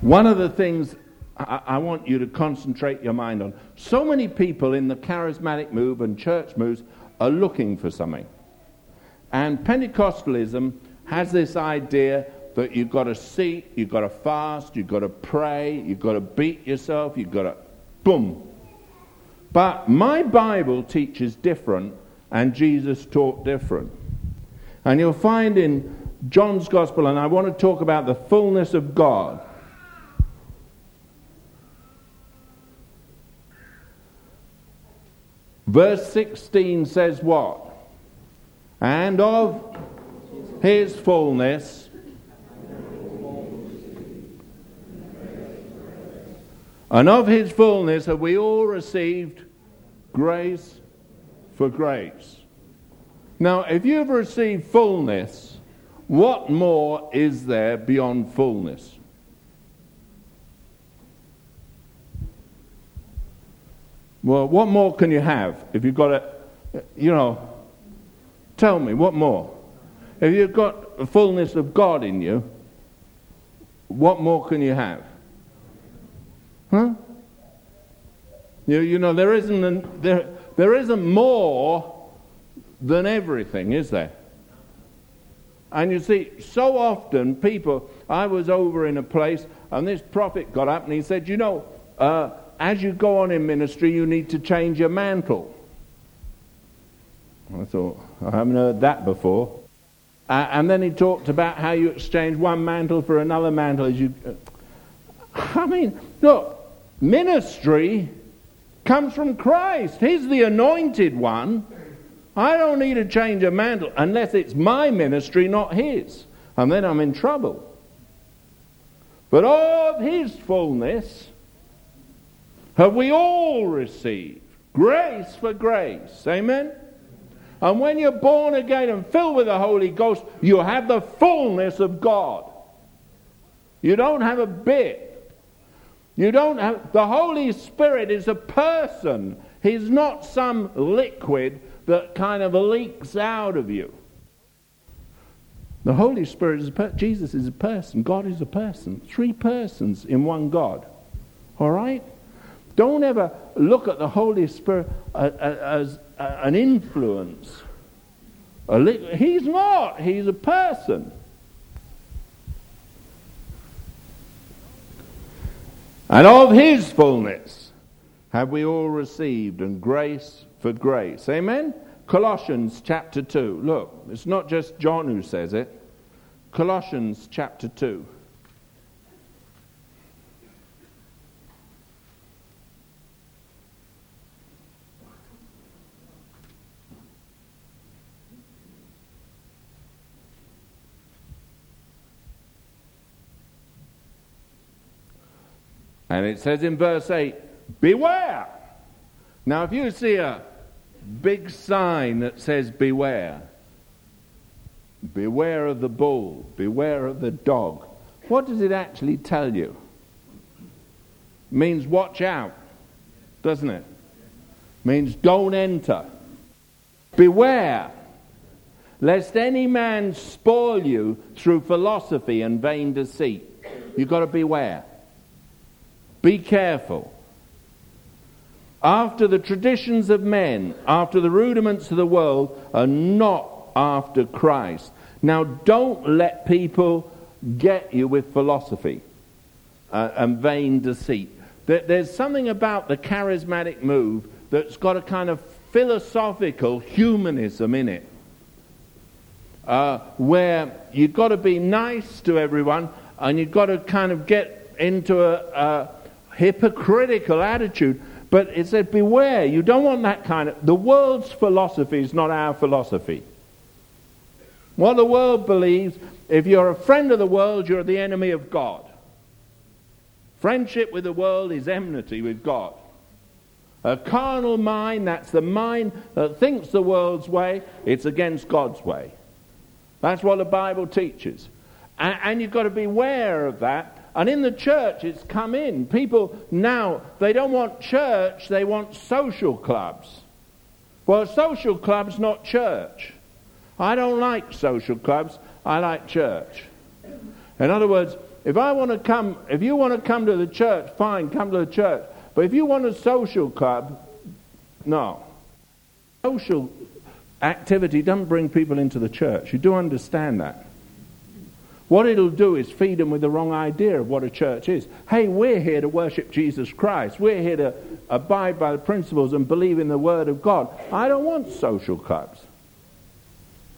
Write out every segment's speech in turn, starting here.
One of the things I, I want you to concentrate your mind on so many people in the charismatic move and church moves are looking for something. And Pentecostalism has this idea that you've got to seek, you've got to fast, you've got to pray, you've got to beat yourself, you've got to boom. But my Bible teaches different, and Jesus taught different. And you'll find in John's Gospel, and I want to talk about the fullness of God. Verse 16 says what? And of his fullness. And of his fullness have we all received grace for grace. Now, if you've received fullness, what more is there beyond fullness? Well, what more can you have if you've got a, you know, tell me, what more? If you've got the fullness of God in you, what more can you have? Huh? You, you know, there isn't, an, there, there isn't more than everything, is there? And you see, so often people, I was over in a place and this prophet got up and he said, You know, uh, as you go on in ministry, you need to change your mantle. I thought, I haven't heard that before. Uh, and then he talked about how you exchange one mantle for another mantle as you. Uh, I mean, look, ministry comes from Christ. He's the anointed one. I don't need to change a mantle unless it's my ministry, not his. And then I'm in trouble. But of his fullness have we all received grace for grace. Amen? And when you're born again and filled with the Holy Ghost, you have the fullness of God. You don't have a bit. You don't have, the Holy Spirit is a person. He's not some liquid that kind of leaks out of you. The Holy Spirit is a per- Jesus is a person. God is a person. Three persons in one God. All right? Don't ever look at the Holy Spirit as an influence. He's not. He's a person. And of his fullness have we all received, and grace for grace. Amen? Colossians chapter 2. Look, it's not just John who says it. Colossians chapter 2. And it says in verse 8, Beware. Now, if you see a big sign that says beware, beware of the bull, beware of the dog, what does it actually tell you? It means watch out, doesn't it? it? Means don't enter. Beware, lest any man spoil you through philosophy and vain deceit. You've got to beware. Be careful. After the traditions of men, after the rudiments of the world, are not after Christ. Now, don't let people get you with philosophy uh, and vain deceit. There's something about the charismatic move that's got a kind of philosophical humanism in it, uh, where you've got to be nice to everyone and you've got to kind of get into a, a hypocritical attitude. But it said, beware, you don't want that kind of. The world's philosophy is not our philosophy. What the world believes, if you're a friend of the world, you're the enemy of God. Friendship with the world is enmity with God. A carnal mind, that's the mind that thinks the world's way, it's against God's way. That's what the Bible teaches. And, and you've got to beware of that and in the church, it's come in. People now, they don't want church, they want social clubs. Well, social clubs, not church. I don't like social clubs, I like church. In other words, if I want to come, if you want to come to the church, fine, come to the church. But if you want a social club, no. Social activity doesn't bring people into the church. You do understand that. What it'll do is feed them with the wrong idea of what a church is. Hey, we're here to worship Jesus Christ. We're here to abide by the principles and believe in the Word of God. I don't want social clubs.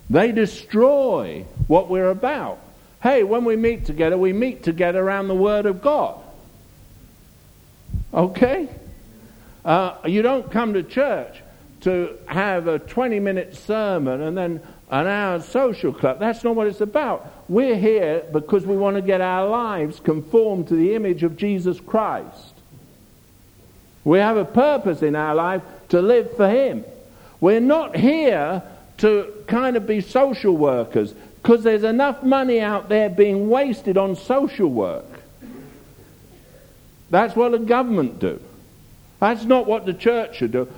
They destroy what we're about. Hey, when we meet together, we meet together around the Word of God. Okay? Uh, you don't come to church to have a 20 minute sermon and then an hour social club. That's not what it's about. We're here because we want to get our lives conformed to the image of Jesus Christ. We have a purpose in our life to live for Him. We're not here to kind of be social workers because there's enough money out there being wasted on social work. That's what the government do. That's not what the church should do.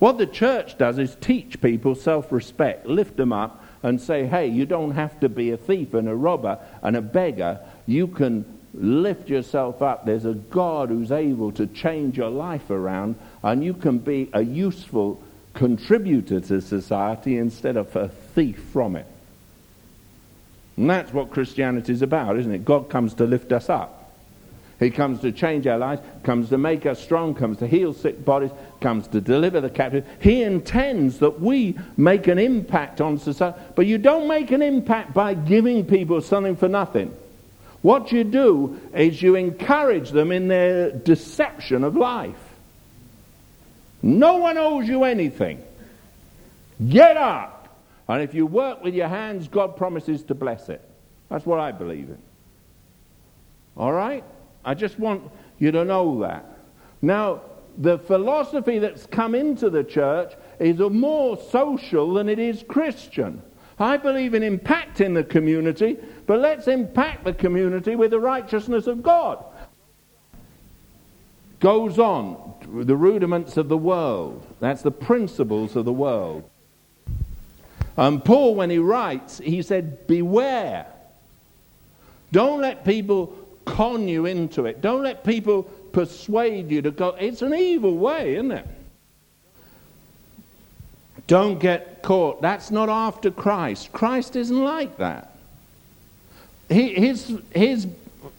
What the church does is teach people self respect, lift them up, and say, hey, you don't have to be a thief and a robber and a beggar. You can lift yourself up. There's a God who's able to change your life around, and you can be a useful contributor to society instead of a thief from it. And that's what Christianity is about, isn't it? God comes to lift us up. He comes to change our lives, comes to make us strong, comes to heal sick bodies, comes to deliver the captive. He intends that we make an impact on society. But you don't make an impact by giving people something for nothing. What you do is you encourage them in their deception of life. No one owes you anything. Get up. And if you work with your hands, God promises to bless it. That's what I believe in. All right? I just want you to know that. Now, the philosophy that's come into the church is more social than it is Christian. I believe in impacting the community, but let's impact the community with the righteousness of God. Goes on, the rudiments of the world. That's the principles of the world. And Paul, when he writes, he said, Beware. Don't let people con you into it. Don't let people persuade you to go. It's an evil way, isn't it? Don't get caught. That's not after Christ. Christ isn't like that. He, his, his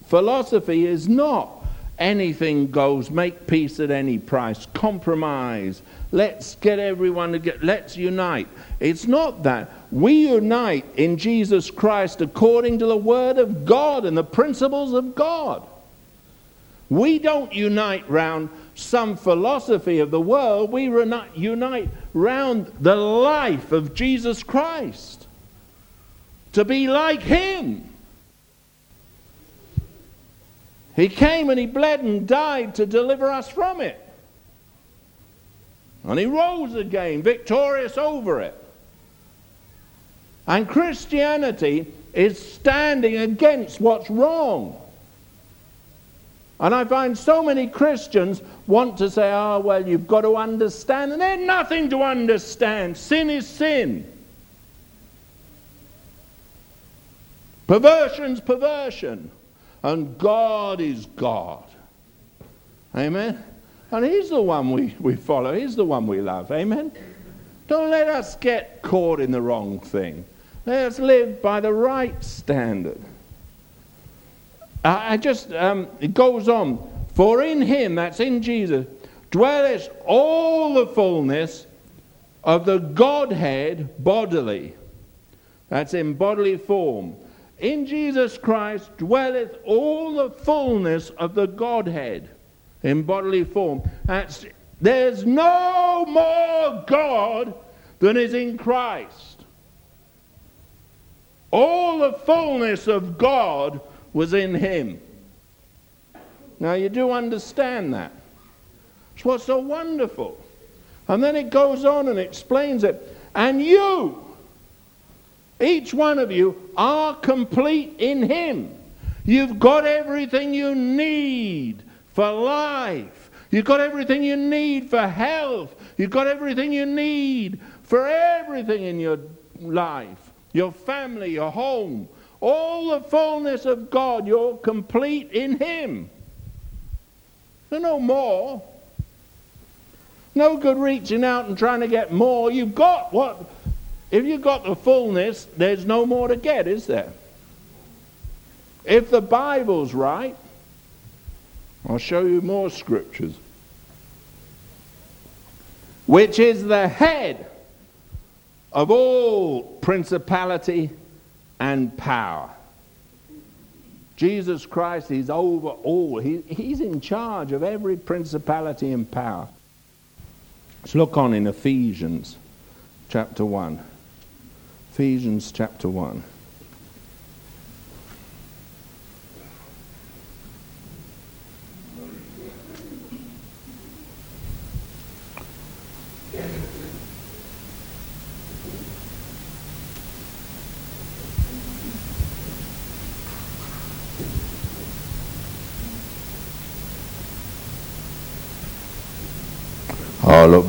philosophy is not anything goes, make peace at any price, compromise, let's get everyone to get, let's unite. It's not that. We unite in Jesus Christ according to the Word of God and the principles of God. We don't unite round some philosophy of the world, we unite round the life of Jesus Christ. To be like Him. He came and He bled and died to deliver us from it. And He rose again, victorious over it. And Christianity is standing against what's wrong. And I find so many Christians want to say, oh, well, you've got to understand. And there's nothing to understand. Sin is sin. Perversion's perversion. And God is God. Amen? And He's the one we, we follow. He's the one we love. Amen? Don't let us get caught in the wrong thing. Let us live by the right standard. I just, um, it goes on. For in him, that's in Jesus, dwelleth all the fullness of the Godhead bodily. That's in bodily form. In Jesus Christ dwelleth all the fullness of the Godhead in bodily form. That's, there's no more God than is in Christ. All the fullness of God was in him. Now, you do understand that. It's what's so wonderful. And then it goes on and explains it. And you, each one of you, are complete in him. You've got everything you need for life. You've got everything you need for health. You've got everything you need for everything in your life your family, your home, all the fullness of God. You're complete in Him. No more. No good reaching out and trying to get more. You've got what? If you've got the fullness, there's no more to get, is there? If the Bible's right, I'll show you more scriptures. Which is the head of all principality and power. Jesus Christ is over all. He, he's in charge of every principality and power. Let's look on in Ephesians chapter 1. Ephesians chapter 1.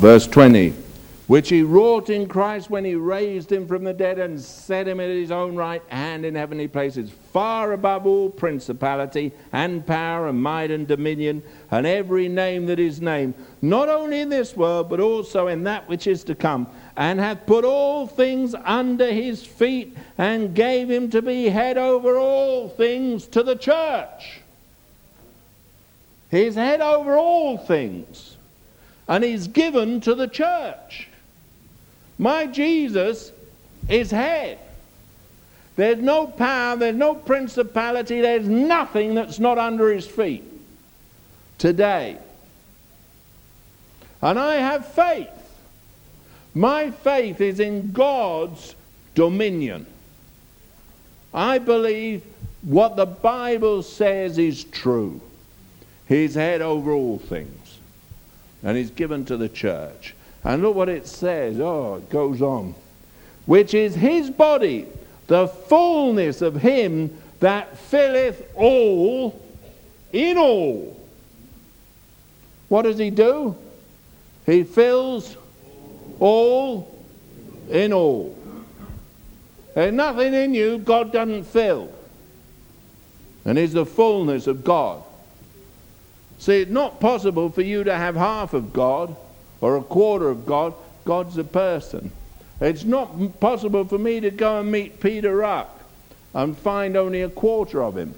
Verse 20. Which he wrought in Christ when he raised him from the dead and set him at his own right hand in heavenly places, far above all principality and power and might and dominion and every name that is named, not only in this world, but also in that which is to come, and hath put all things under his feet and gave him to be head over all things to the church. He's head over all things and is given to the church. My Jesus is head. There's no power, there's no principality, there's nothing that's not under his feet today. And I have faith. My faith is in God's dominion. I believe what the Bible says is true. He's head over all things and is given to the church. And look what it says. Oh, it goes on. Which is his body, the fullness of him that filleth all in all. What does he do? He fills all in all. There's nothing in you God doesn't fill. And is the fullness of God. See, it's not possible for you to have half of God or a quarter of God. God's a person. It's not possible for me to go and meet Peter Ruck and find only a quarter of him.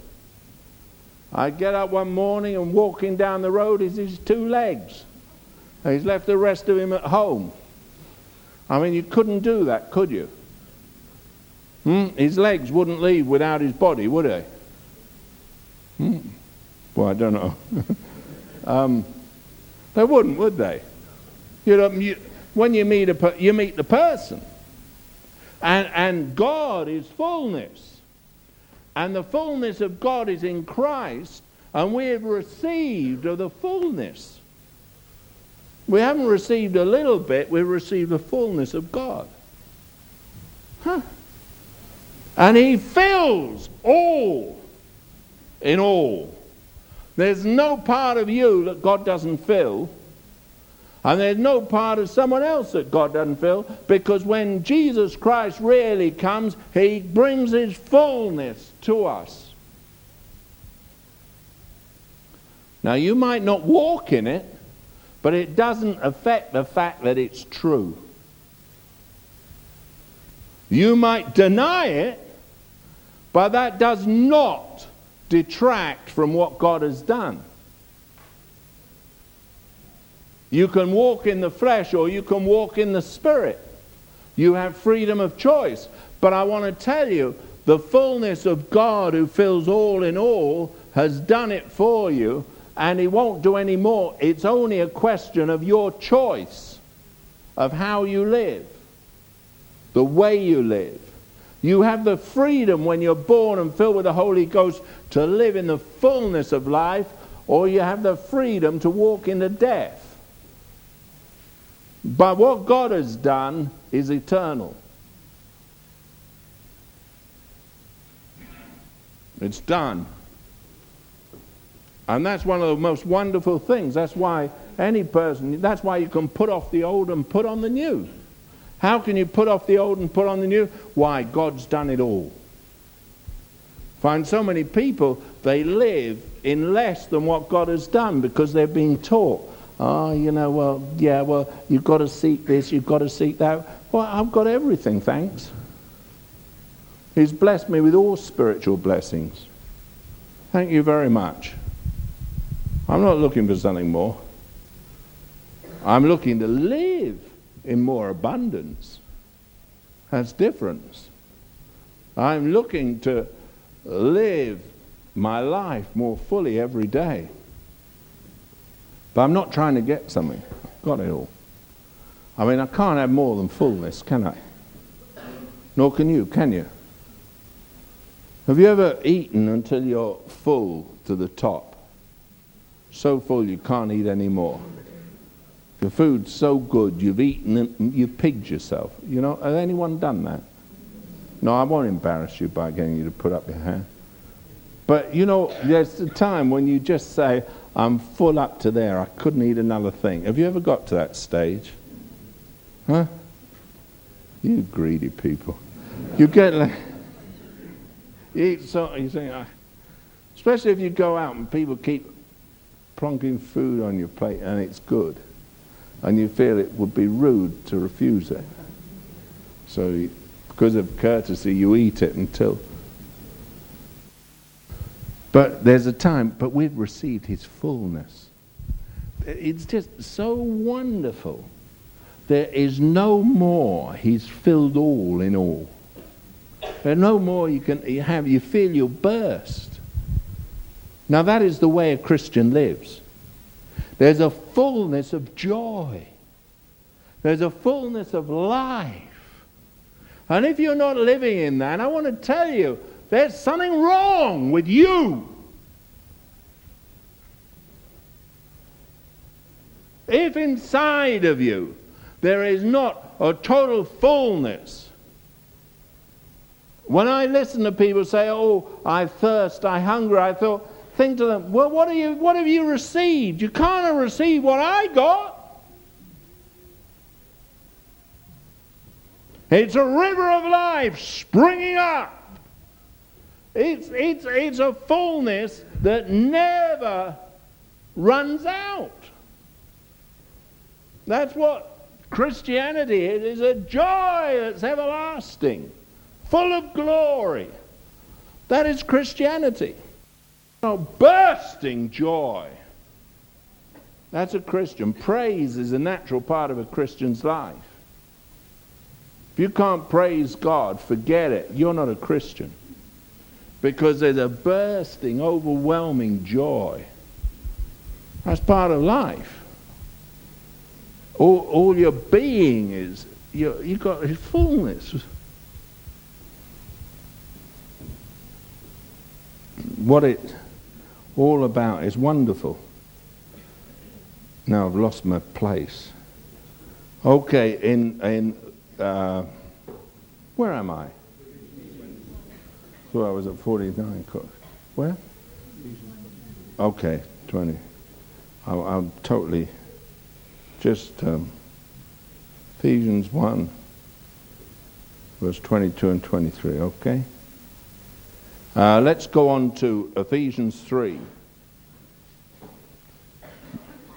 I get up one morning and walking down the road is his two legs. he's left the rest of him at home. I mean, you couldn't do that, could you? Hmm? His legs wouldn't leave without his body, would they? Hmm. Well, I don't know. Um, they wouldn't, would they? You know, you, when you meet, a, you meet the person. And, and God is fullness. And the fullness of God is in Christ, and we have received of the fullness. We haven't received a little bit, we've received the fullness of God. Huh? And He fills all in all. There's no part of you that God doesn't fill. And there's no part of someone else that God doesn't fill because when Jesus Christ really comes, he brings his fullness to us. Now, you might not walk in it, but it doesn't affect the fact that it's true. You might deny it, but that does not detract from what God has done. You can walk in the flesh or you can walk in the spirit. You have freedom of choice. But I want to tell you, the fullness of God who fills all in all has done it for you, and He won't do any more. It's only a question of your choice of how you live, the way you live. You have the freedom when you're born and filled with the Holy Ghost to live in the fullness of life, or you have the freedom to walk into death. But what God has done is eternal. It's done. And that's one of the most wonderful things. That's why any person, that's why you can put off the old and put on the new. How can you put off the old and put on the new? Why? God's done it all. Find so many people, they live in less than what God has done because they're being taught. Oh, you know, well, yeah, well, you've got to seek this, you've got to seek that. Well, I've got everything, thanks. He's blessed me with all spiritual blessings. Thank you very much. I'm not looking for something more. I'm looking to live in more abundance. That's difference. I'm looking to live my life more fully every day. But I'm not trying to get something. I've got it all. I mean, I can't have more than fullness, can I? Nor can you, can you? Have you ever eaten until you're full to the top? So full you can't eat any more. The food's so good you've eaten and you've pigged yourself. You know, has anyone done that? No, I won't embarrass you by getting you to put up your hand. But you know, there's a time when you just say, I'm full up to there. I couldn't eat another thing. Have you ever got to that stage? Huh? You greedy people. You get like, you eat something, you think, ah. especially if you go out and people keep plonking food on your plate and it's good, and you feel it would be rude to refuse it. So, because of courtesy, you eat it until but there's a time, but we've received his fullness. It's just so wonderful. There is no more. He's filled all in all. There's no more you can you have. You feel you'll burst. Now that is the way a Christian lives. There's a fullness of joy. There's a fullness of life. And if you're not living in that, I want to tell you, there's something wrong with you. If inside of you there is not a total fullness, when I listen to people say, Oh, I thirst, I hunger, I thought, think to them, Well, what, you, what have you received? You can't have received what I got. It's a river of life springing up. It's, it's, it's a fullness that never runs out. That's what Christianity is. It's a joy that's everlasting, full of glory. That is Christianity. Bursting joy. That's a Christian. Praise is a natural part of a Christian's life. If you can't praise God, forget it. You're not a Christian because there's a bursting, overwhelming joy. That's part of life. All, all your being is, you you've got fullness. What it's all about is wonderful. Now I've lost my place. Okay, in, in uh, where am I? So I was at 49. Where? Okay, 20. I, I'm totally just um, Ephesians 1, verse 22 and 23, okay? Uh, let's go on to Ephesians 3,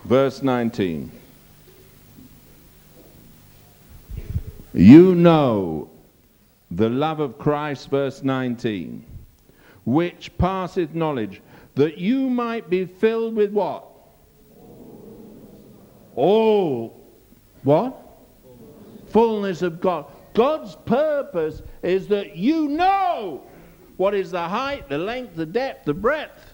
verse 19. You know the love of Christ, verse 19, which passeth knowledge, that you might be filled with what? All what? Fullness of God. God's purpose is that you know what is the height, the length, the depth, the breadth.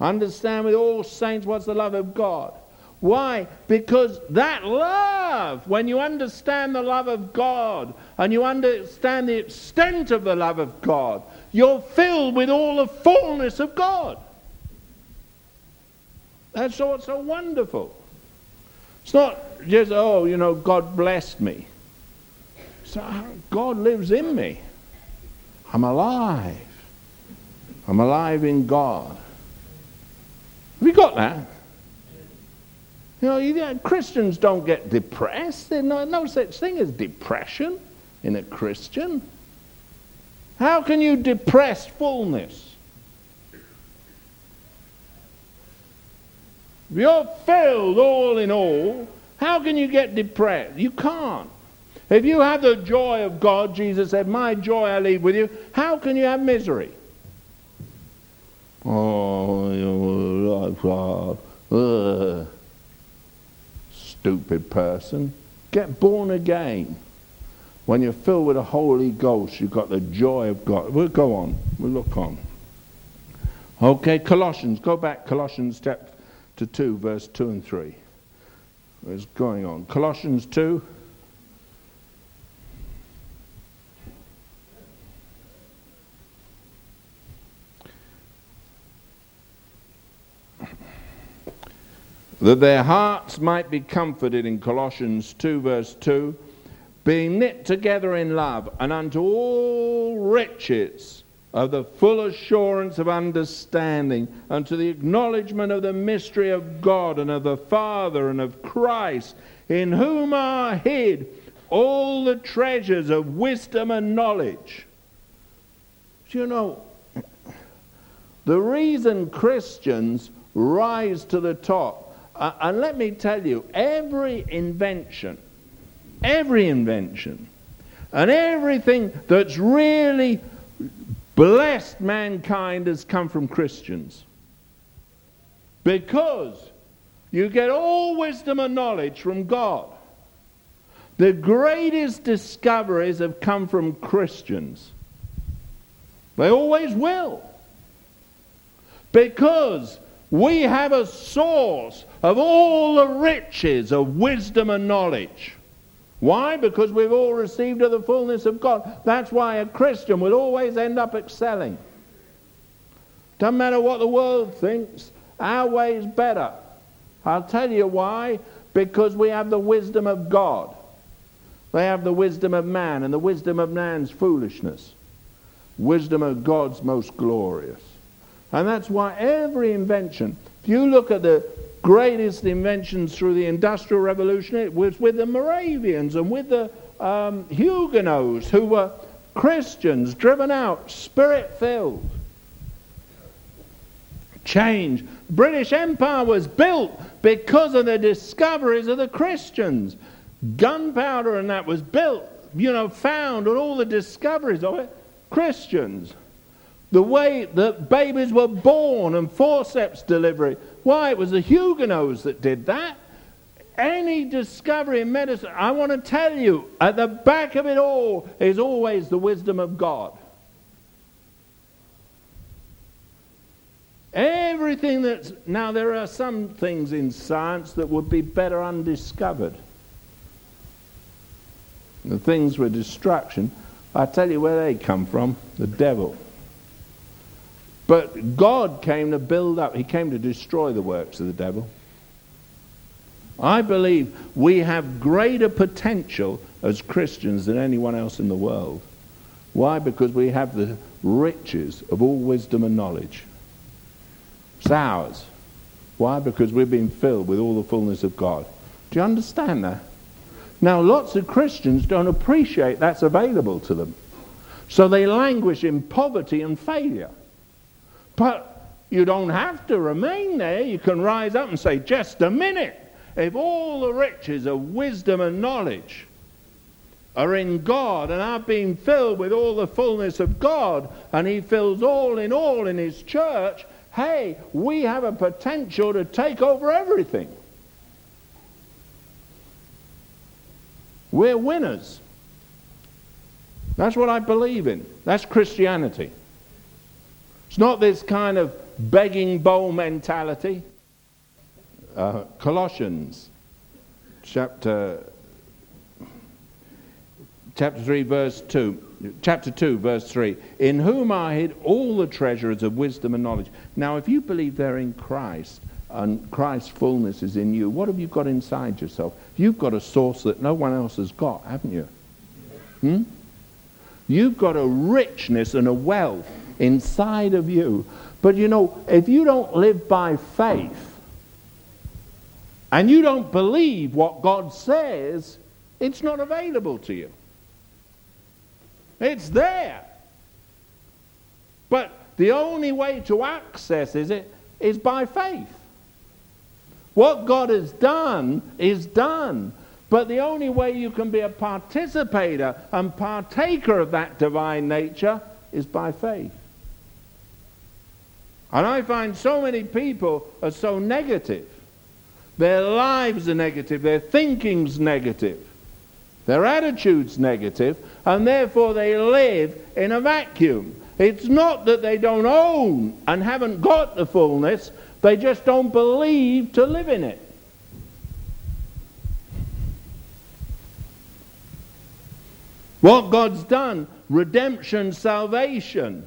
Understand with all saints what's the love of God. Why? Because that love, when you understand the love of God and you understand the extent of the love of God, you're filled with all the fullness of God. That's what's so wonderful. It's not just, oh, you know, God blessed me. So God lives in me. I'm alive. I'm alive in God. Have you got that? You know, you, Christians don't get depressed. There's no, no such thing as depression in a Christian. How can you depress fullness? If you're filled all in all, how can you get depressed? You can't. If you have the joy of God, Jesus said, My joy I leave with you, how can you have misery? Oh, uh, stupid person. Get born again. When you're filled with the Holy Ghost, you've got the joy of God. We'll go on. We'll look on. Okay, Colossians. Go back, Colossians chapter 2, verse 2 and 3. What's going on? Colossians 2. That their hearts might be comforted in Colossians 2, verse 2, being knit together in love, and unto all riches of the full assurance of understanding, unto the acknowledgement of the mystery of God and of the Father and of Christ, in whom are hid all the treasures of wisdom and knowledge. Do you know, the reason Christians rise to the top uh, and let me tell you, every invention, every invention, and everything that's really blessed mankind has come from Christians. Because you get all wisdom and knowledge from God. The greatest discoveries have come from Christians. They always will. Because we have a source of all the riches of wisdom and knowledge. Why? Because we've all received of the fullness of God. That's why a Christian will always end up excelling. Doesn't matter what the world thinks, our way is better. I'll tell you why. Because we have the wisdom of God. They have the wisdom of man, and the wisdom of man's foolishness. Wisdom of God's most glorious. And that's why every invention, if you look at the greatest inventions through the Industrial Revolution, it was with the Moravians and with the um, Huguenots who were Christians driven out, spirit filled. Change. British Empire was built because of the discoveries of the Christians. Gunpowder and that was built, you know, found, and all the discoveries of it, Christians the way that babies were born and forceps delivery. Why? It was the Huguenots that did that. Any discovery in medicine, I want to tell you, at the back of it all is always the wisdom of God. Everything that's. Now, there are some things in science that would be better undiscovered. The things with destruction, I tell you where they come from the devil. But God came to build up, He came to destroy the works of the devil. I believe we have greater potential as Christians than anyone else in the world. Why? Because we have the riches of all wisdom and knowledge. It's ours. Why? Because we've been filled with all the fullness of God. Do you understand that? Now, lots of Christians don't appreciate that's available to them. So they languish in poverty and failure. But you don't have to remain there. You can rise up and say, just a minute. If all the riches of wisdom and knowledge are in God, and I've been filled with all the fullness of God, and He fills all in all in His church, hey, we have a potential to take over everything. We're winners. That's what I believe in. That's Christianity. It's not this kind of begging bowl mentality. Uh, Colossians chapter chapter 3 verse 2 chapter 2 verse 3 in whom are hid all the treasures of wisdom and knowledge now if you believe they're in christ and christ's fullness is in you what have you got inside yourself you've got a source that no one else has got haven't you hmm? you've got a richness and a wealth inside of you. But you know, if you don't live by faith and you don't believe what God says, it's not available to you. It's there. But the only way to access is it is by faith. What God has done is done. But the only way you can be a participator and partaker of that divine nature is by faith. And I find so many people are so negative. Their lives are negative, their thinking's negative, their attitude's negative, and therefore they live in a vacuum. It's not that they don't own and haven't got the fullness, they just don't believe to live in it. What God's done, redemption, salvation,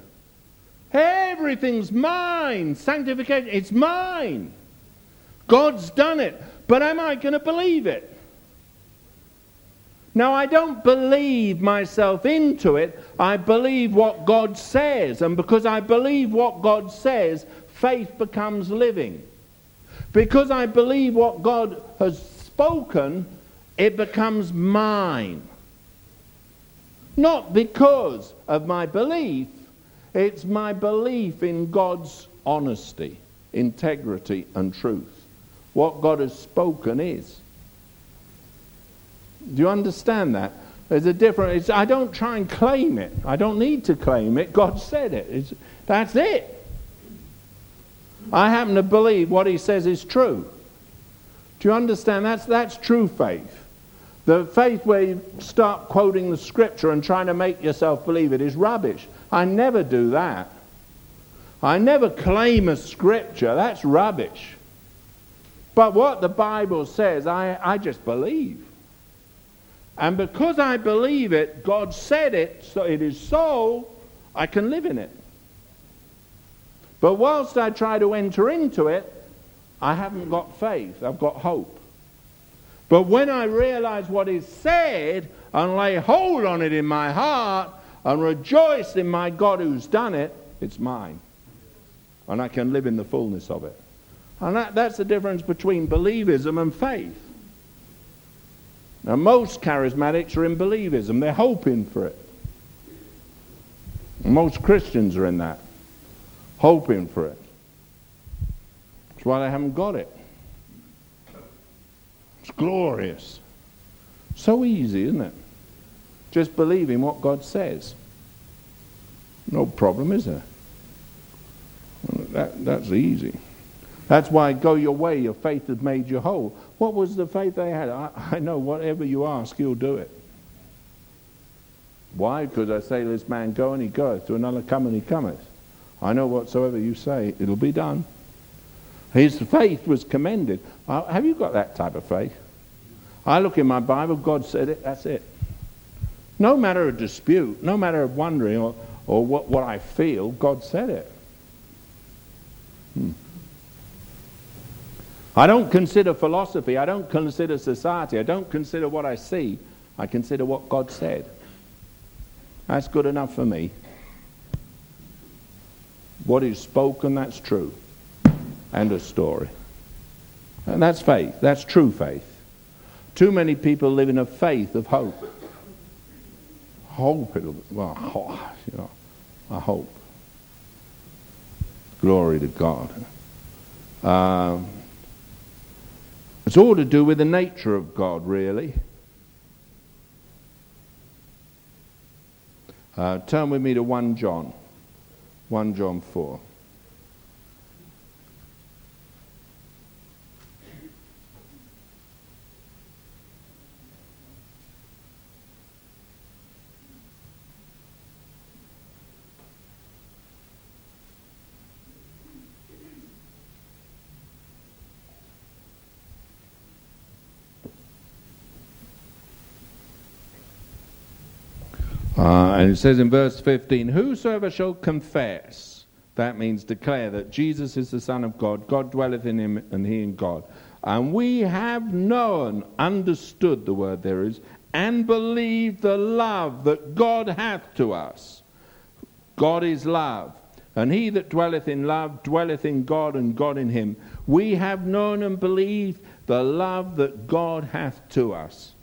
everything's mine. Sanctification, it's mine. God's done it. But am I going to believe it? Now, I don't believe myself into it. I believe what God says. And because I believe what God says, faith becomes living. Because I believe what God has spoken, it becomes mine. Not because of my belief, it's my belief in God's honesty, integrity, and truth. What God has spoken is. Do you understand that? There's a difference. I don't try and claim it. I don't need to claim it. God said it. It's, that's it. I happen to believe what he says is true. Do you understand? That's, that's true faith. The faith where you start quoting the scripture and trying to make yourself believe it is rubbish. I never do that. I never claim a scripture. That's rubbish. But what the Bible says, I, I just believe. And because I believe it, God said it, so it is so, I can live in it. But whilst I try to enter into it, I haven't got faith, I've got hope. But when I realize what is said and lay hold on it in my heart and rejoice in my God who's done it, it's mine. And I can live in the fullness of it. And that, that's the difference between believism and faith. Now, most charismatics are in believism, they're hoping for it. Most Christians are in that, hoping for it. That's why they haven't got it. It's glorious. So easy, isn't it? Just believe in what God says. No problem, is there? That, that's easy. That's why go your way, your faith has made you whole. What was the faith they had? I, I know whatever you ask, he'll do it. Why? Because I say this man go and he goeth, to another come and he cometh. I know whatsoever you say, it'll be done. His faith was commended. Uh, have you got that type of faith? I look in my Bible, God said it, that's it. No matter of dispute, no matter of wondering or, or what, what I feel, God said it. Hmm. I don't consider philosophy. I don't consider society. I don't consider what I see. I consider what God said. That's good enough for me. What is spoken, that's true. And a story. And that's faith. That's true faith. Too many people live in a faith of hope. Hope it'll, be, well, you know, I hope. Glory to God. Um, it's all to do with the nature of God, really. Uh, turn with me to 1 John. 1 John 4. Uh, and it says in verse 15, Whosoever shall confess, that means declare that Jesus is the Son of God, God dwelleth in him, and he in God. And we have known, understood the word there is, and believed the love that God hath to us. God is love. And he that dwelleth in love dwelleth in God, and God in him. We have known and believed the love that God hath to us.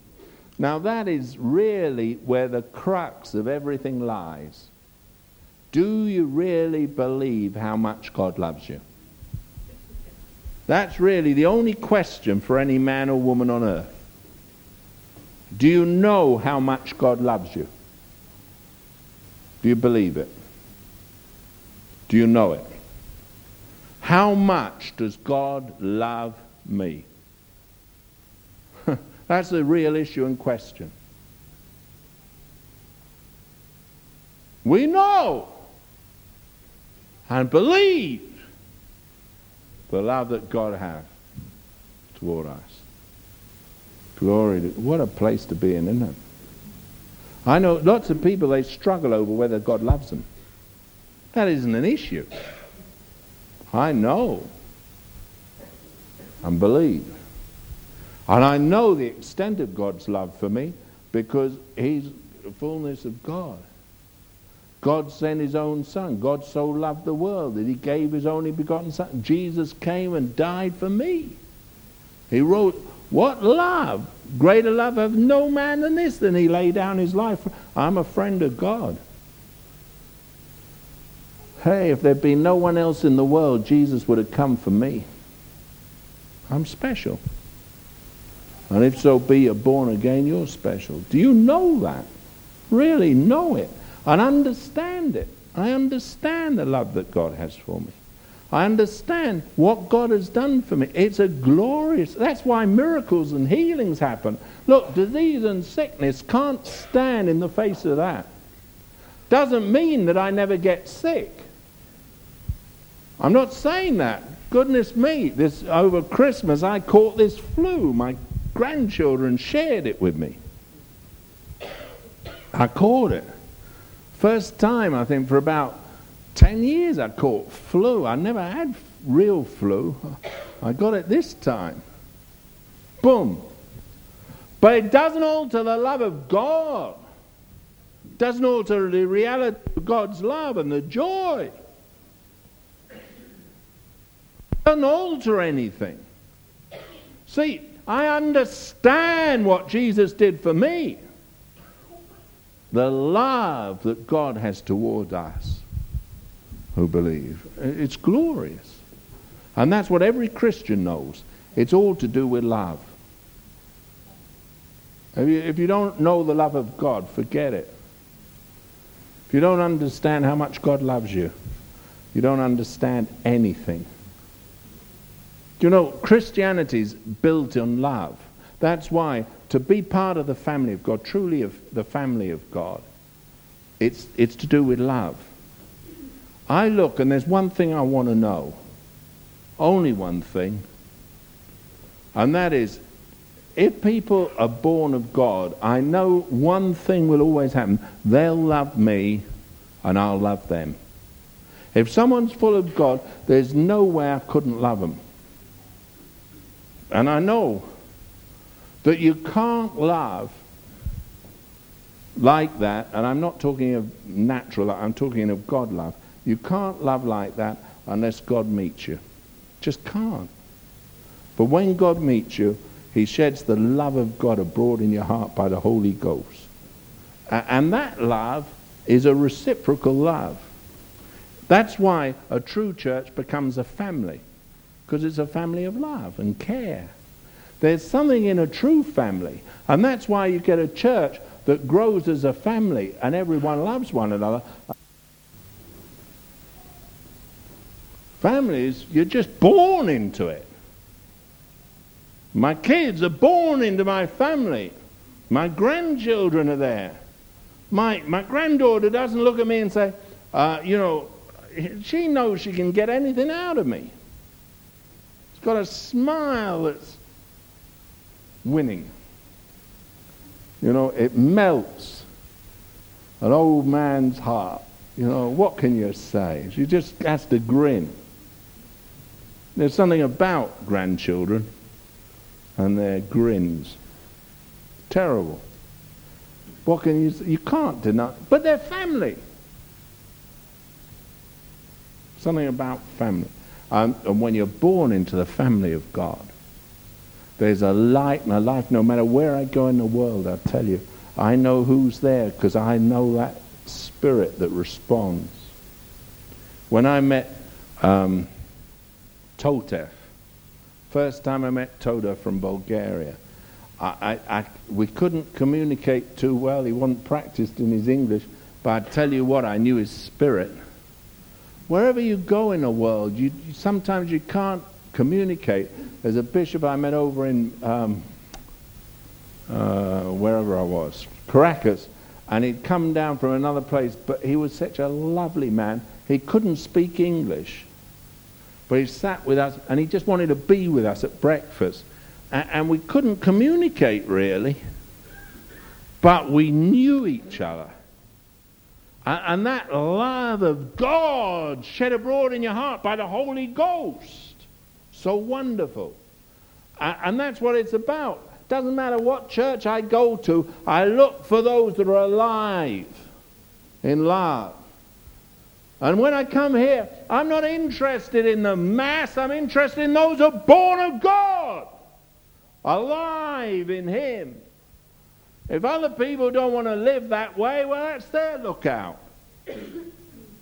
Now, that is really where the crux of everything lies. do you really believe how much God loves you? That's really the only question for any man or woman on earth. Do you know how much God loves you? Do you believe it? Do you know it? How much does God love me? That's the real issue and question. We know and believe the love that God has toward us. Glory to what a place to be in, isn't it? I know lots of people they struggle over whether God loves them. That isn't an issue. I know and believe. And I know the extent of God's love for me because He's the fullness of God. God sent his own son. God so loved the world that he gave his only begotten son. Jesus came and died for me. He wrote, What love? Greater love of no man than this, than he laid down his life. For I'm a friend of God. Hey, if there'd been no one else in the world, Jesus would have come for me. I'm special. And if so be you're born again, you're special. Do you know that? Really know it and understand it. I understand the love that God has for me. I understand what God has done for me. It's a glorious, that's why miracles and healings happen. Look, disease and sickness can't stand in the face of that. Doesn't mean that I never get sick. I'm not saying that. Goodness me, this over Christmas I caught this flu. My grandchildren shared it with me. I caught it. First time, I think, for about 10 years I caught flu. I never had real flu. I got it this time. Boom. But it doesn't alter the love of God. It doesn't alter the reality of God's love and the joy. It doesn't alter anything. See, I understand what Jesus did for me the love that God has toward us who believe. It's glorious. And that's what every Christian knows. It's all to do with love. If you, if you don't know the love of God, forget it. If you don't understand how much God loves you, you don't understand anything. You know, Christianity's built on love. That's why to be part of the family of God, truly of the family of God, it's, it's to do with love. I look and there's one thing I want to know. Only one thing. And that is, if people are born of God, I know one thing will always happen. They'll love me and I'll love them. If someone's full of God, there's no way I couldn't love them. And I know that you can't love like that, and I'm not talking of natural, love, I'm talking of God love. You can't love like that unless God meets you. Just can't. But when God meets you, he sheds the love of God abroad in your heart by the Holy Ghost. And that love is a reciprocal love. That's why a true church becomes a family, because it's a family of love and care. There's something in a true family. And that's why you get a church that grows as a family and everyone loves one another. Families, you're just born into it. My kids are born into my family. My grandchildren are there. My, my granddaughter doesn't look at me and say, uh, you know, she knows she can get anything out of me. Got a smile that's winning. You know, it melts an old man's heart. You know, what can you say? She just has to grin. There's something about grandchildren and their grins. Terrible. What can you say? You can't deny. But they're family. Something about family. Um, and when you're born into the family of God, there's a light and a life no matter where I go in the world, I tell you. I know who's there because I know that spirit that responds. When I met um, Toltev, first time I met Toda from Bulgaria, I, I, I, we couldn't communicate too well. He wasn't practiced in his English, but I tell you what, I knew his spirit. Wherever you go in the world, you, sometimes you can't communicate. There's a bishop I met over in um, uh, wherever I was, Caracas, and he'd come down from another place, but he was such a lovely man. He couldn't speak English, but he sat with us, and he just wanted to be with us at breakfast. And, and we couldn't communicate really, but we knew each other. And, that love of God shed abroad in your heart by the Holy Ghost. So wonderful. And that's what it's about. Doesn't matter what church I go to, I look for those that are alive in love. And when I come here, I'm not interested in the mass, I'm interested in those who are born of God, alive in Him. If other people don't want to live that way, well, that's their lookout.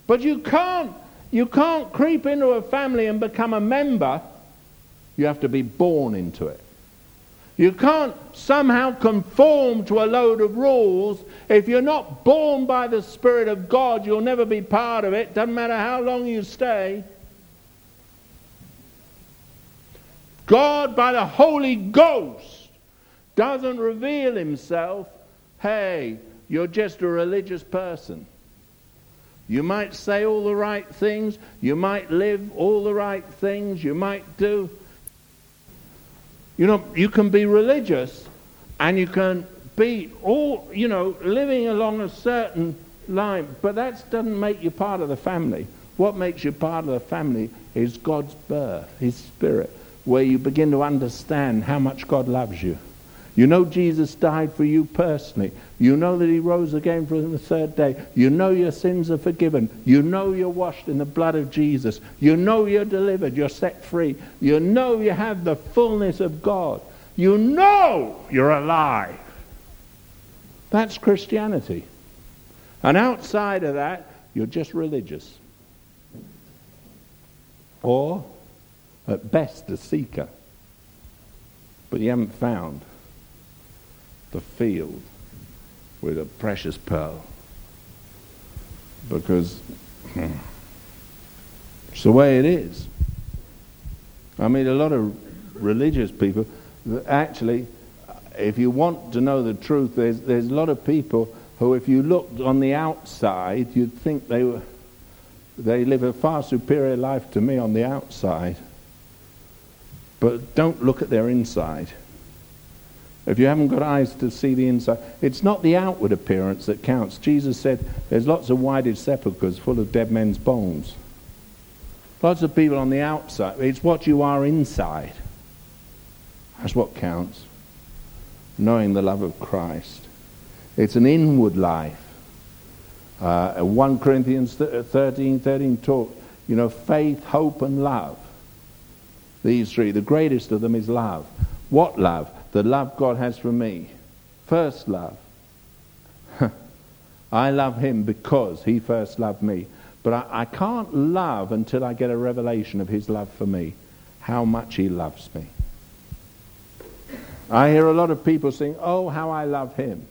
But you can't, you can't creep into a family and become a member. You have to be born into it. You can't somehow conform to a load of rules. If you're not born by the Spirit of God, you'll never be part of it. Doesn't matter how long you stay. God, by the Holy Ghost, doesn't reveal himself, hey, you're just a religious person. You might say all the right things, you might live all the right things, you might do you know, you can be religious and you can be all, you know, living along a certain line, but that doesn't make you part of the family. What makes you part of the family is God's birth, His Spirit, where you begin to understand how much God loves you. You know Jesus died for you personally. You know that he rose again from the third day. You know your sins are forgiven. You know you're washed in the blood of Jesus. You know you're delivered. You're set free. You know you have the fullness of God. You know you're alive. That's Christianity. And outside of that, you're just religious. Or, at best, a seeker. But you haven't found the field with a precious pearl. Because hmm, it's the way it is. I mean, a lot of religious people, actually, if you want to know the truth, there's, there's a lot of people who, if you looked on the outside, you'd think they, were, they live a far superior life to me on the outside. But don't look at their inside. If you haven't got eyes to see the inside, it's not the outward appearance that counts. Jesus said there's lots of whited sepulchres full of dead men's bones. Lots of people on the outside. It's what you are inside. That's what counts. Knowing the love of Christ. It's an inward life. Uh, 1 Corinthians 13, 13 talk, you know, faith, hope, and love. These three. The greatest of them is love. What love? The love God has for me. First love. I love him because he first loved me. But I, I, can't love until I get a revelation of his love for me, how much he loves me. I hear a lot of people saying, oh, how I love him.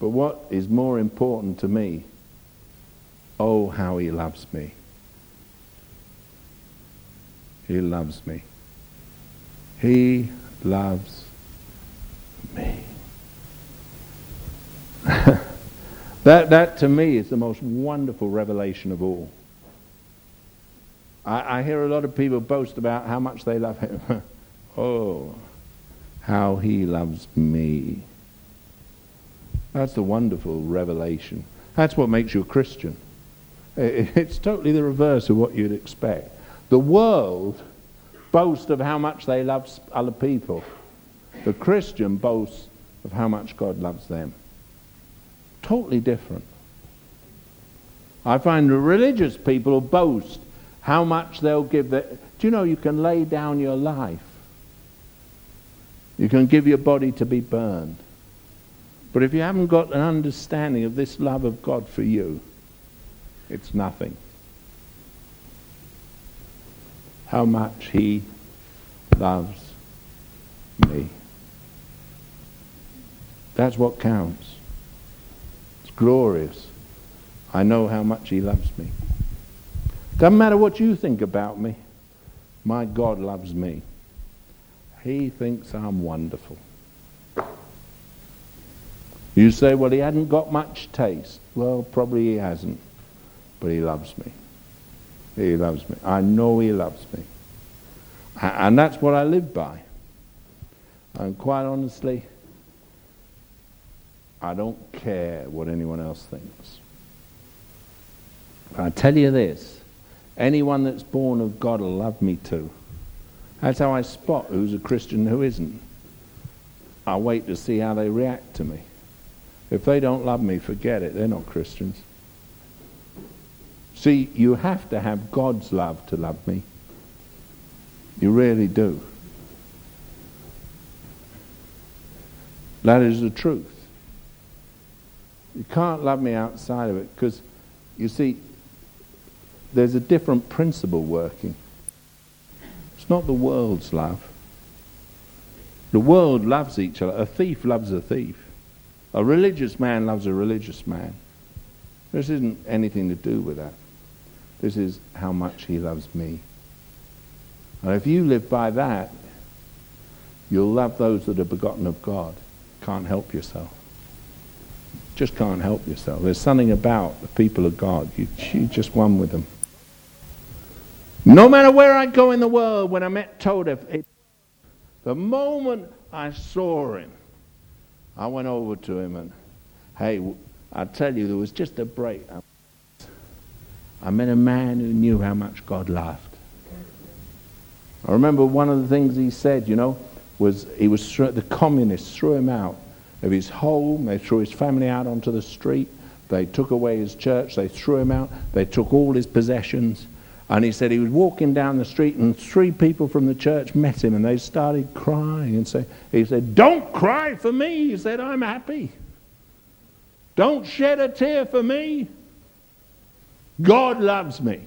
But what is more important to me? Oh, how he loves me. He loves me. He loves me. that, that to me is the most wonderful revelation of all. I, I hear a lot of people boast about how much they love him. oh, how he loves me. That's the wonderful revelation. That's what makes you a Christian. It's totally the reverse of what you'd expect. The world boast of how much they love other people. The Christian boasts of how much God loves them. Totally different. I find religious people boast how much they'll give. Do you know you can lay down your life? You can give your body to be burned. But if you haven't got an understanding of this love of God for you, it's nothing. How much He loves me. That's what counts. It's glorious. I know how much He loves me. Doesn't matter what you think about me. My God loves me. He thinks I'm wonderful. You say, well, he hadn't got much taste. Well, probably he hasn't. But he loves me. He loves me. I know he loves me. And that's what I live by. And quite honestly, I don't care what anyone else thinks. I tell you this anyone that's born of God will love me too. That's how I spot who's a Christian and who isn't. I wait to see how they react to me. If they don't love me, forget it. They're not Christians. See, you have to have God's love to love me. You really do. That is the truth. You can't love me outside of it because, you see, there's a different principle working. It's not the world's love. The world loves each other. A thief loves a thief. A religious man loves a religious man. This isn't anything to do with that. This is how much he loves me. And if you live by that, you'll love those that are begotten of God. Can't help yourself. Just can't help yourself. There's something about the people of God. You, you just one with them. No matter where I go in the world, when I met Todef, the moment I saw him, I went over to him and, hey, I tell you, there was just a break. I met a man who knew how much God loved. I remember one of the things he said, you know, was he was the communists threw him out of his home. They threw his family out onto the street. They took away his church. They threw him out. They took all his possessions. And he said he was walking down the street and three people from the church met him and they started crying and say, he said, don't cry for me. He said, I'm happy. Don't shed a tear for me. God loves me.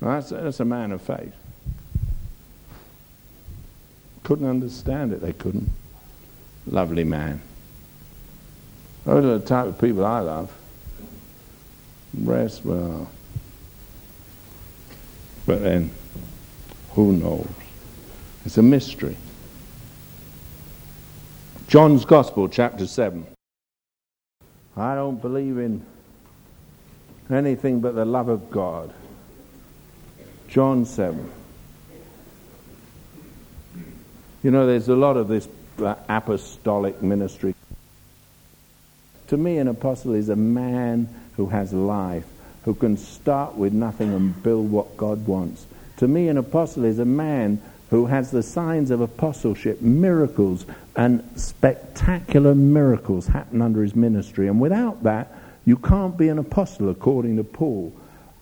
That's, that's a man of faith. Couldn't understand it. They couldn't. Lovely man. Those are the type of people I love. Rest, well, but then, who knows? It's a mystery. John's Gospel, chapter 7. I don't believe in anything but the love of God. John 7. You know, there's a lot of this uh, apostolic ministry. To me, an apostle is a man who has life who can start with nothing and build what God wants. To me, an apostle is a man who has the signs of apostleship, miracles, and spectacular miracles happen under his ministry. And without that, you can't be an apostle, according to Paul.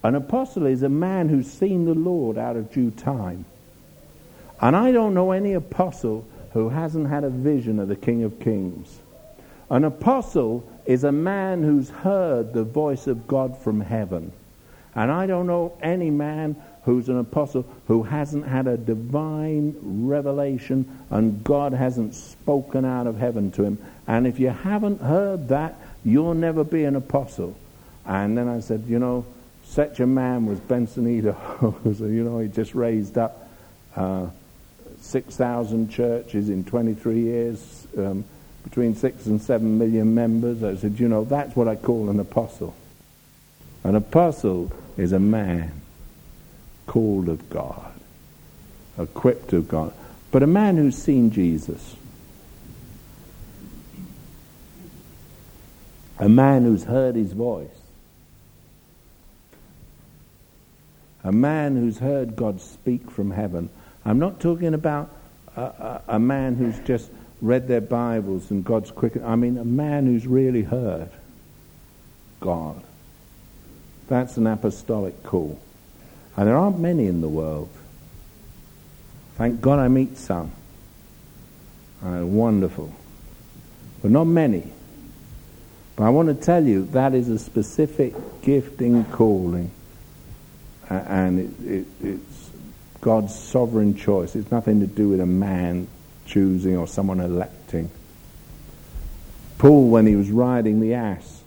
An apostle is a man who's seen the Lord out of due time. And I don't know any apostle who hasn't had a vision of the King of Kings. An apostle is a man who's heard the voice of God from heaven. And I don't know any man who's an apostle who hasn't had a divine revelation and God hasn't spoken out of heaven to him. And if you haven't heard that, you'll never be an apostle. And then I said, you know, such a man was Benson so, you know, he just raised up uh, 6,000 churches in 23 years. Um, between six and seven million members. I said, you know, that's what I call an apostle. An apostle is a man called of God, equipped of God, but a man who's seen Jesus. A man who's heard his voice. A man who's heard God speak from heaven. I'm not talking about a, a, a man who's just read their Bibles and God's quick. I mean, a man who's really heard God. That's an apostolic call. And there aren't many in the world. Thank God I meet some. Uh, wonderful. But not many. But I want to tell you that is a specific gifting calling. And it, it, it's God's sovereign choice. It's nothing to do with a man choosing or someone electing. Paul, when he was riding the ass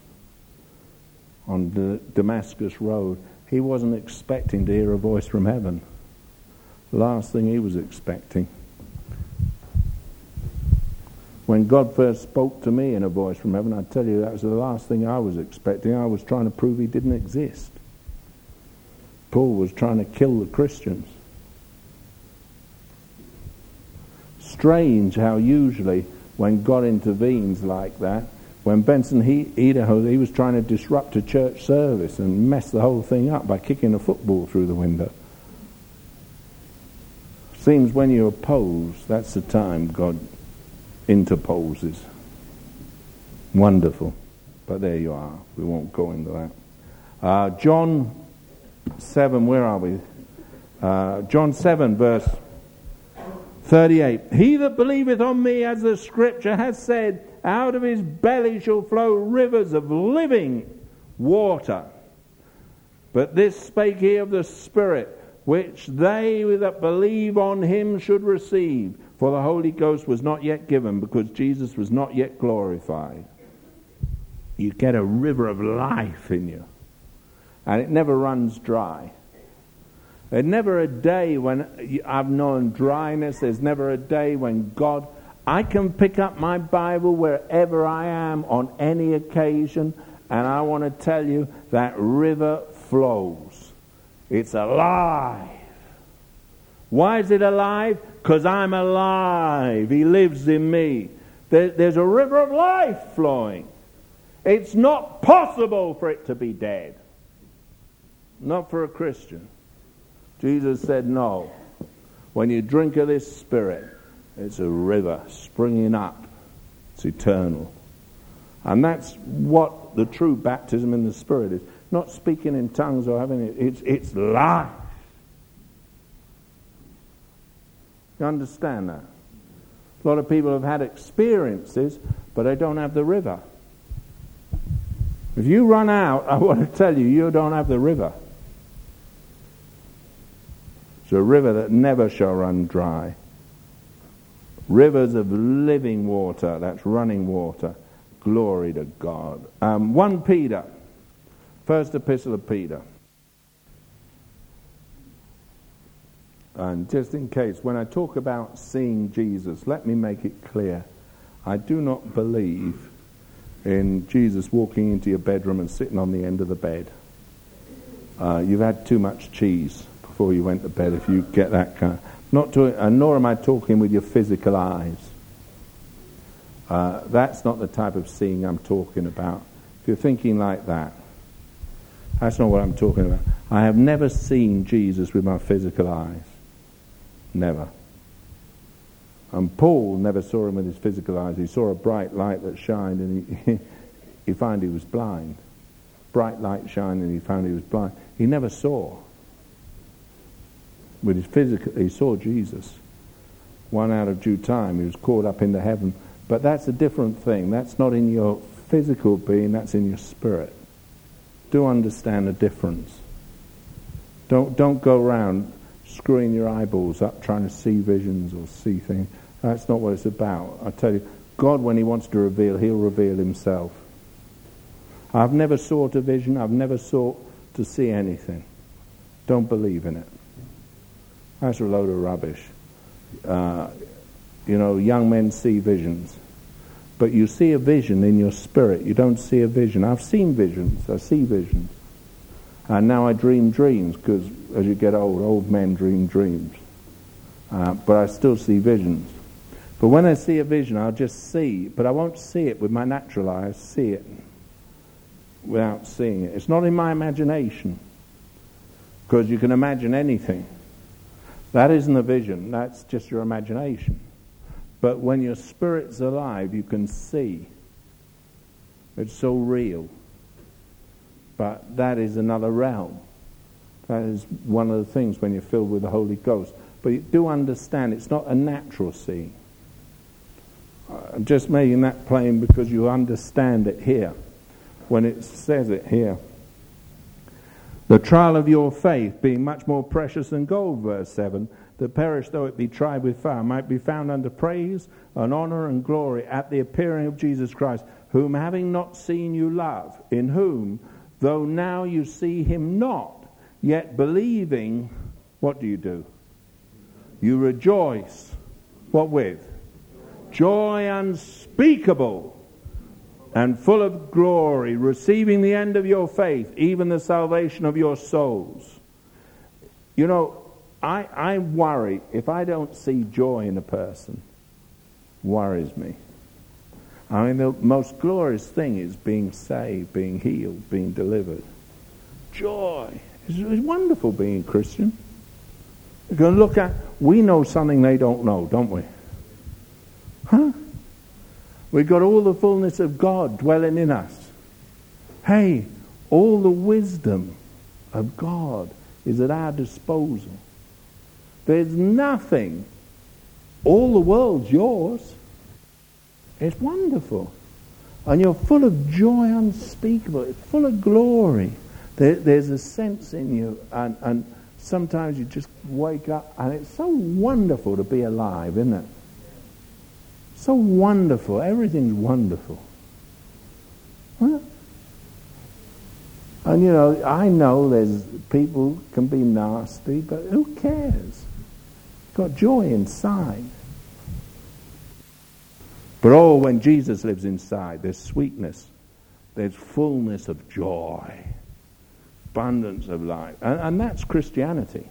on the Damascus Road, he wasn't expecting to hear a voice from heaven. Last thing he was expecting. When God first spoke to me in a voice from heaven, I tell you that was the last thing I was expecting. I was trying to prove he didn't exist. Paul was trying to kill the Christians. Strange how usually when God intervenes like that, when Benson Idahosa, he was trying to disrupt a church service and mess the whole thing up by kicking a football through the window. Seems when you oppose, that's the time God interposes. Wonderful. But there you are. We won't go into that. Uh, John 7, where are we? Uh, John 7, verse 38. He that believeth on me, as the scripture has said, out of his belly shall flow rivers of living water. But this spake he of the Spirit, which they that believe on him should receive. For the Holy Ghost was not yet given, because Jesus was not yet glorified. You get a river of life in you, and it never runs dry. There's never a day when I've known dryness. There's never a day when God I can pick up my Bible wherever I am on any occasion, and I want to tell you that river flows. It's alive. Why is it alive? Because I'm alive. He lives in me. There, there's a river of life flowing. It's not possible for it to be dead. Not for a Christian. Jesus said, No. When you drink of this Spirit, it's a river springing up. It's eternal. And that's what the true baptism in the Spirit is. Not speaking in tongues or having it, it's, it's life. You understand that? A lot of people have had experiences, but they don't have the river. If you run out, I want to tell you, you don't have the river. It's a river that never shall run dry rivers of living water, that's running water. Glory to God. Um, 1 Peter, first epistle of Peter. And just in case, when I talk about seeing Jesus, let me make it clear. I do not believe in Jesus walking into your bedroom and sitting on the end of the bed. Uh, you've had too much cheese before you went to bed if you get that kind. Not to, and nor am I talking with your physical eyes. Uh, that's not the type of seeing I'm talking about. If you're thinking like that, that's not what I'm talking about. I have never seen Jesus with my physical eyes. Never. And Paul never saw him with his physical eyes. He saw a bright light that shined and he, he found he was blind. Bright light shined and he found he was blind. He never saw with his physical, he saw Jesus. One out of due time, he was caught up into heaven. But that's a different thing. That's not in your physical being, that's in your spirit. Do understand the difference. Don't, don't go around screwing your eyeballs up trying to see visions or see things. That's not what it's about. I tell you, God, when He wants to reveal, He'll reveal Himself. I've never sought a vision. I've never sought to see anything. Don't believe in it. That's a load of rubbish. Uh, you know, young men see visions. But you see a vision in your spirit. You don't see a vision. I've seen visions. I see visions. And now I dream dreams because as you get old, old men dream dreams. Uh, but I still see visions. But when I see a vision, I'll just see, but I won't see it with my natural eye. I see it without seeing it. It's not in my imagination because you can imagine anything. That isn't a vision, that's just your imagination. But when your spirit's alive, you can see. It's so real. But that is another realm. That is one of the things when you're filled with the Holy Ghost. But you do understand it's not a natural seeing. I'm just making that plain because you understand it here when it says it here. The trial of your faith, being much more precious than gold, verse 7, that perish though it be tried with fire, might be found under praise and honor and glory at the appearing of Jesus Christ, whom having not seen you love, in whom, though now you see him not, yet believing, what do you do? You rejoice. What with? Joy unspeakable and full of glory, receiving the end of your faith, even the salvation of your souls. You know, I, I worry if I don't see joy in a person, worries me. I mean, the most glorious thing is being saved, being healed, being delivered. Joy. It's, wonderful being a Christian. You can look at, we know something they don't know, don't we? Huh? We've got all the fullness of God dwelling in us. Hey, all the wisdom of God is at our disposal. There's nothing. All the world's yours. It's wonderful. And you're full of joy unspeakable. It's full of glory. There, there's a sense in you. And, and sometimes you just wake up and it's so wonderful to be alive, isn't it? So wonderful. Everything's wonderful. And you know, I know there's people can be nasty, but who cares? Got joy inside. But oh, when Jesus lives inside, there's sweetness, there's fullness of joy, abundance of life. And, and that's Christianity.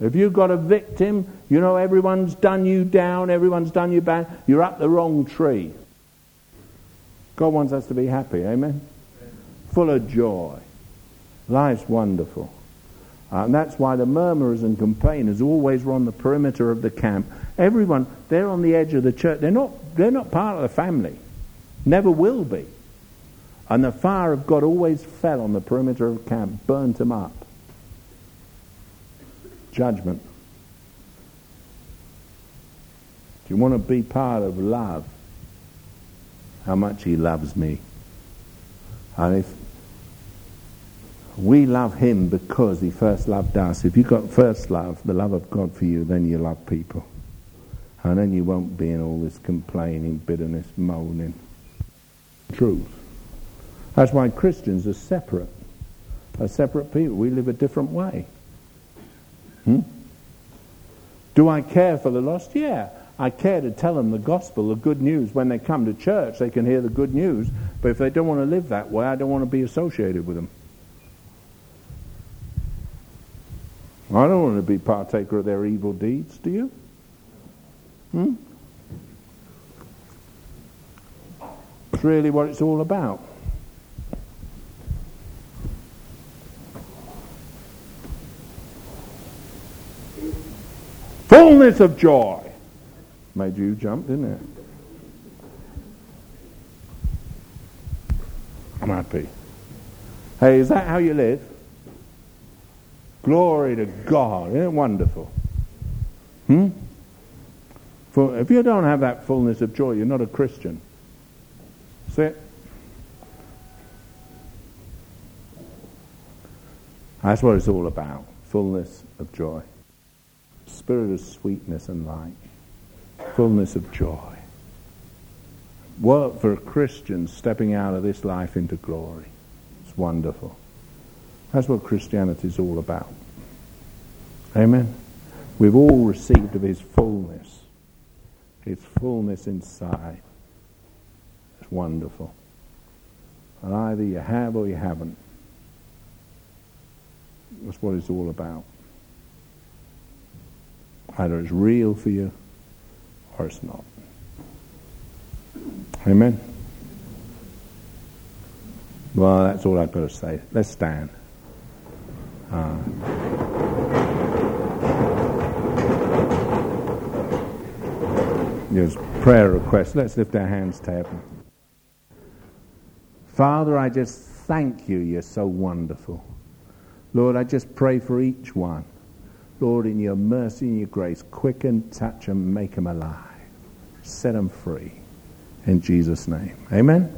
If you've got a victim, you know everyone's done you down, everyone's done you bad, you're up the wrong tree. God wants us to be happy, amen? Full of joy. Life's wonderful. Uh, and that's why the murmurers and complainers always were on the perimeter of the camp. Everyone, they're on the edge of the church. They're not, they're not part of the family. Never will be. And the fire of God always fell on the perimeter of the camp, burnt them up judgment. Do you want to be part of love? How much He loves me. And if we love Him because He first loved us, if you've got first love, the love of God for you, then you love people. And then you won't be in all this complaining, bitterness, moaning. Truth. That's why Christians are separate. Are separate people. We live a different way. Hmm? Do I care for the lost? Yeah. I care to tell them the gospel, the good news. When they come to church, they can hear the good news. But if they don't want to live that way, I don't want to be associated with them. I don't want to be partaker of their evil deeds, do you? Hmm? Really what it's all about. fullness of joy. Made you jump, didn't it? I'm happy. Hey, is that how you live? Glory to God. Isn't it wonderful? Hmm? For if you don't have that fullness of joy, you're not a Christian. See it? That's what it's all about. Fullness of joy spirit of sweetness and light, fullness of joy. Work for a Christian stepping out of this life into glory. It's wonderful. That's what Christianity is all about. Amen. We've all received of His fullness, His fullness inside. It's wonderful. And either you have or you haven't. That's what it's all about. Either it's real for you or it's not. Amen? Well, that's all I've got to say. Let's stand. Uh, there's prayer requests. Let's lift our hands to heaven. Father, I just thank you. You're so wonderful. Lord, I just pray for each one. Lord, in your mercy and your grace, quicken, touch them, make them alive. Set them free. In Jesus' name. Amen.